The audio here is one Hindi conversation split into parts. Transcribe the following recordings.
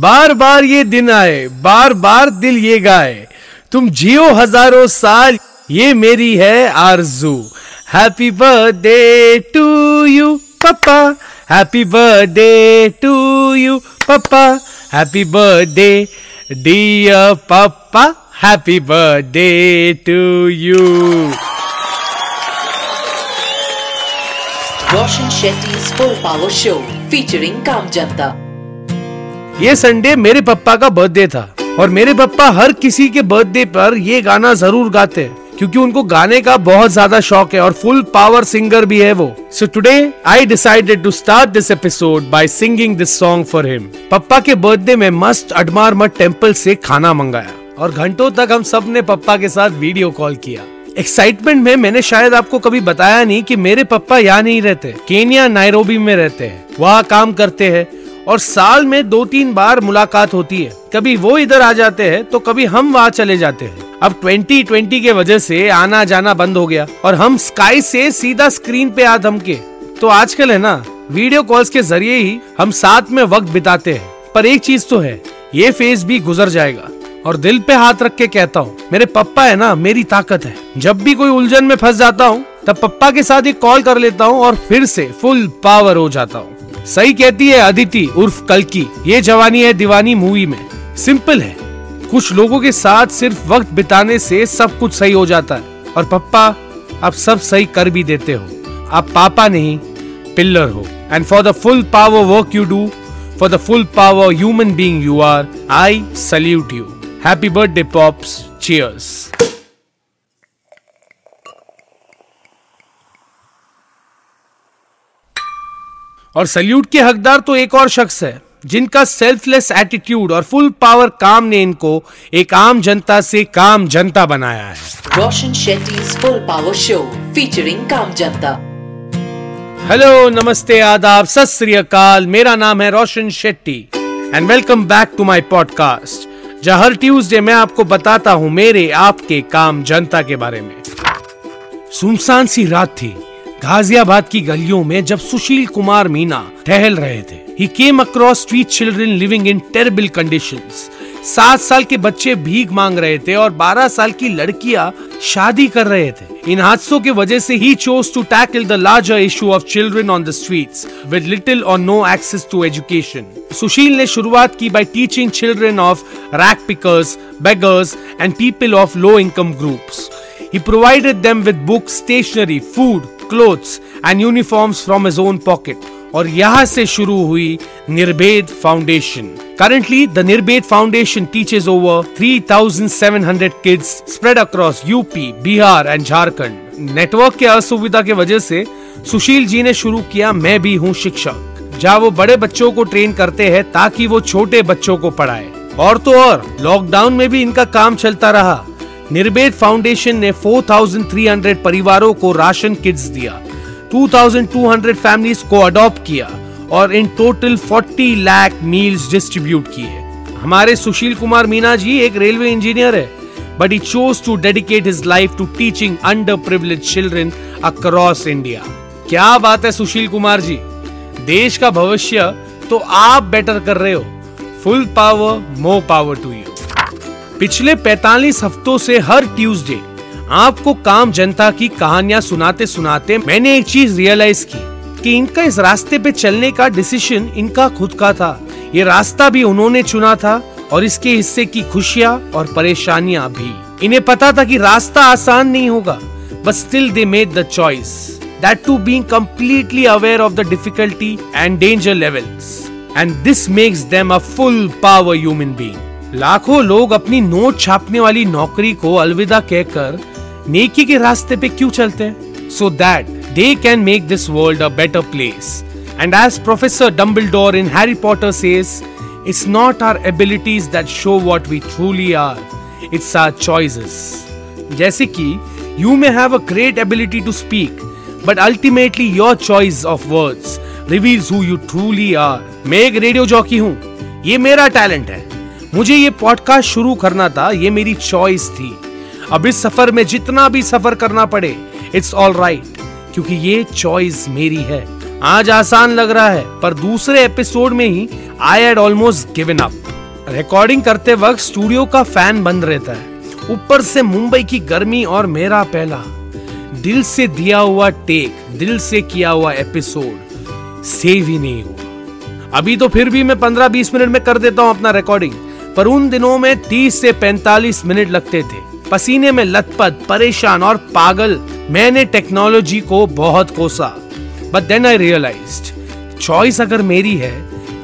बार बार ये दिन आए बार बार दिल ये गाए। तुम जियो हज़ारों साल, ये मेरी है आरज़ू। हैप्पी बर्थडे टू यू पापा हैप्पी बर्थडे टू यू पापा हैप्पी बर्थडे डियर पापा happy birthday to you Roshan Shetty's Full Power Show, featuring Kam Janta. ये संडे मेरे पप्पा का बर्थडे था। और मेरे पप्पा हर किसी के बर्थडे पर ये गाना ज़रूर गाते हैं, क्योंकि उनको गाने का बहुत ज़्यादा शौक है और फुल पावर सिंगर भी है वो। So today I decided to start this episode by singing this song for him पप्पा के बर्थडे में मस्त अडमार मठ टेंपल से खाना मंगाया और घंटों तक हम सबने पप्पा के साथ वीडियो कॉल किया। एक्साइटमेंट में मैंने शायद आपको कभी बताया नहीं कि मेरे पप्पा यहाँ नहीं रहते केनिया नायरोबी में रहते हैं। वहाँ काम करते हैं और साल में दो तीन बार मुलाकात होती है। कभी वो इधर आ जाते हैं तो कभी हम वहाँ चले जाते हैं। अब 2020 के वजह से आना जाना बंद हो गया और हम स्काई से सीधा स्क्रीन पे आ धमके। तो आजकल है ना, वीडियो कॉल्स के ज़रिए ही हम साथ में वक्त बिताते हैं। पर एक चीज़ तो है, ये फ़ेज़ भी गुजर जाएगा। और दिल पे हाथ रख के कहता हूँ, मेरे पप्पा है ना, मेरी ताकत है। जब भी कोई उलझन में फंस जाता हूँ, तब पप्पा के साथ एक कॉल कर लेता हूँ और फिर से फुल पावर हो जाता हूँ। सही कहती है अदिति उर्फ़ कलकी। ये जवानी है दीवानी मूवी में। सिंपल है। कुछ लोगों के साथ सिर्फ़ वक्त बिताने से सब कुछ सही हो जाता है। और पप्पा, आप सब सही कर भी देते हो। आप पापा नहीं, पिल्लर हो। And for the full power work you do for the full power human being you are I salute you happy birthday pops cheers और सल्यूट के हकदार तो एक और शख्स है जिनका सेल्फलेस एटीट्यूड और फुल पावर काम ने इनको एक आम जनता से काम जनता बनाया है। Roshan Shetty's Full Power Show featuring Kam Janta. Hello नमस्ते आदाब सत श्री अकाल। मेरा नाम है Roshan Shetty and welcome back to my podcast जहाँ हर ट्यूसडे मैं आपको बताता हूँ मेरे आपके काम जनता के बारे में। सुनसान सी रात थी गाजियाबाद की गलियों में जब सुशील कुमार मीना टहल रहे थे he came across street children living in terrible conditions सात साल के बच्चे भीख मांग रहे थे और बारह साल की लड़कियाँ शादी कर रहे थे। इन हादसों की वजह से he chose to tackle the larger issue of children on the streets with little और no access to education Sushil ने शुरुआत की by teaching children of rag pickers beggars and people of low income groups He provided them with books, stationery, food, clothes and uniforms from his own pocket और यहाँ से शुरू हुई Nirbhed Foundation currently the Nirbhed Foundation teaches over 3,700 kids spread across UP Bihar and Jharkhand network के असुविधा के वजह से सुशील जी ने शुरू किया मैं भी हूँ शिक्षक। जहाँ वो बड़े बच्चों को ट्रेन करते हैं ताकि वो छोटे बच्चों को पढ़ाए। और तो और लॉकडाउन में भी इनका काम चलता रहा। निर्भेद फाउंडेशन ने 4,300 परिवारों को राशन किट्स दिया 2,200 फैमिलीज़ को अडॉप्ट किया और in total 40 lakh meals distribute किए हमारे सुशील कुमार मीना जी एक रेलवे इंजीनियर है but he chose to dedicate his life to teaching underprivileged children across India क्या बात है सुशील कुमार जी? देश का भविष्य तो आप बेटर कर रहे हो। Full power more power to you पिछले 45 हफ्तों से हर ट्यूसडे आपको काम जनता की कहानियाँ सुनाते सुनाते मैंने एक चीज़ रियलाइज़ की कि इनका इस रास्ते पे चलने का डिसीज़न इनका खुद का था। ये रास्ता भी उन्होंने चुना था और इसके हिस्से की खुशियाँ और परेशानियाँ भी। इन्हें पता था कि रास्ता आसान नहीं होगा but still they made the choice that to being completely aware of the difficulty and danger levels and this makes them a full power human being लाखों लोग अपनी नोट छापने वाली नौकरी को अलविदा कहकर नेकी के रास्ते पे क्यों चलते हैं? So that they can make this world a better place and as Professor Dumbledore in Harry Potter says it's not our abilities that show what we truly are it's our choices जैसे कि you may have a great ability to speak but ultimately your choice of words reveals who you truly are मैं एक रेडियो जॉकी हूँ। ये मेरा टैलेंट है। मुझे ये पॉडकास्ट शुरू करना था, ये मेरी चॉइस थी। अब इस सफ़र में जितना भी सफ़र करना पड़े इट्स ऑल राइट क्योंकि ये चॉइस मेरी है। आज आसान लग रहा है, पर दूसरे एपिसोड में ही I had almost given up recording करते वक्त स्टूडियो का फ़ैन बंद रहता है। ऊपर से मुंबई की गर्मी और मेरा पहला। दिल से दिया हुआ टेक दिल से किया हुआ एपिसोड सेव ही नहीं हुआ। अभी तो फिर भी मैं 15-20 मिनट में कर देता हूँ अपना रिकॉर्डिंग पर उन दिनों में 30 से 45 मिनट लगते थे। पसीने में लथपथ, परेशान और पागल, मैंने टेक्नोलॉजी को बहुत कोसा। But then I realised choice अगर मेरी है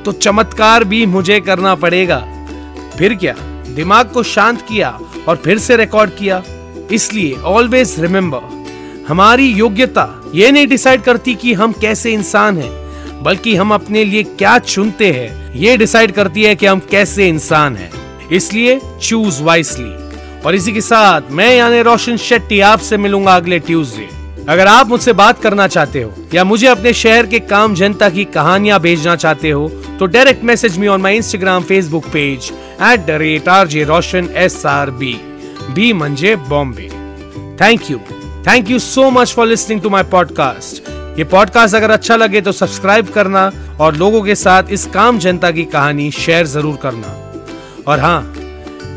तो चमत्कार भी मुझे करना पड़ेगा। फिर क्या? दिमाग को शांत किया और फिर से रिकॉर्ड किया। इसलिए ऑलवेज रिमेम्बर हमारी योग्यता, ये नहीं डिसाइड करती कि हम कैसे इंसान हैं। बल्कि हम अपने लिए क्या चुनते हैं, ये डिसाइड करती है कि हम कैसे इंसान हैं। इसलिए चूज़ वाइसली और इसी के साथ मैं यानी रोशन शेट्टी आपसे मिलूँगा अगले ट्यूसडे अगर आप मुझसे बात करना चाहते हो, या मुझे अपने शहर के काम जनता की कहानियाँ भेजना चाहते हो तो direct message me on my Instagram Facebook page at the rate R J Roshan S R B B मंजे Bombay thank you thank you so much for listening to my podcast ये पॉडकास्ट अगर अच्छा लगे तो सब्सक्राइब करना और लोगों के साथ इस काम जनता की कहानी शेयर ज़रूर करना। और हाँ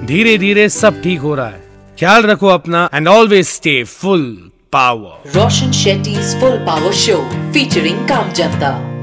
धीरे धीरे सब ठीक हो रहा है। ख्याल रखो अपना and always stay full power Roshan Shetty full power show featuring काम Janta.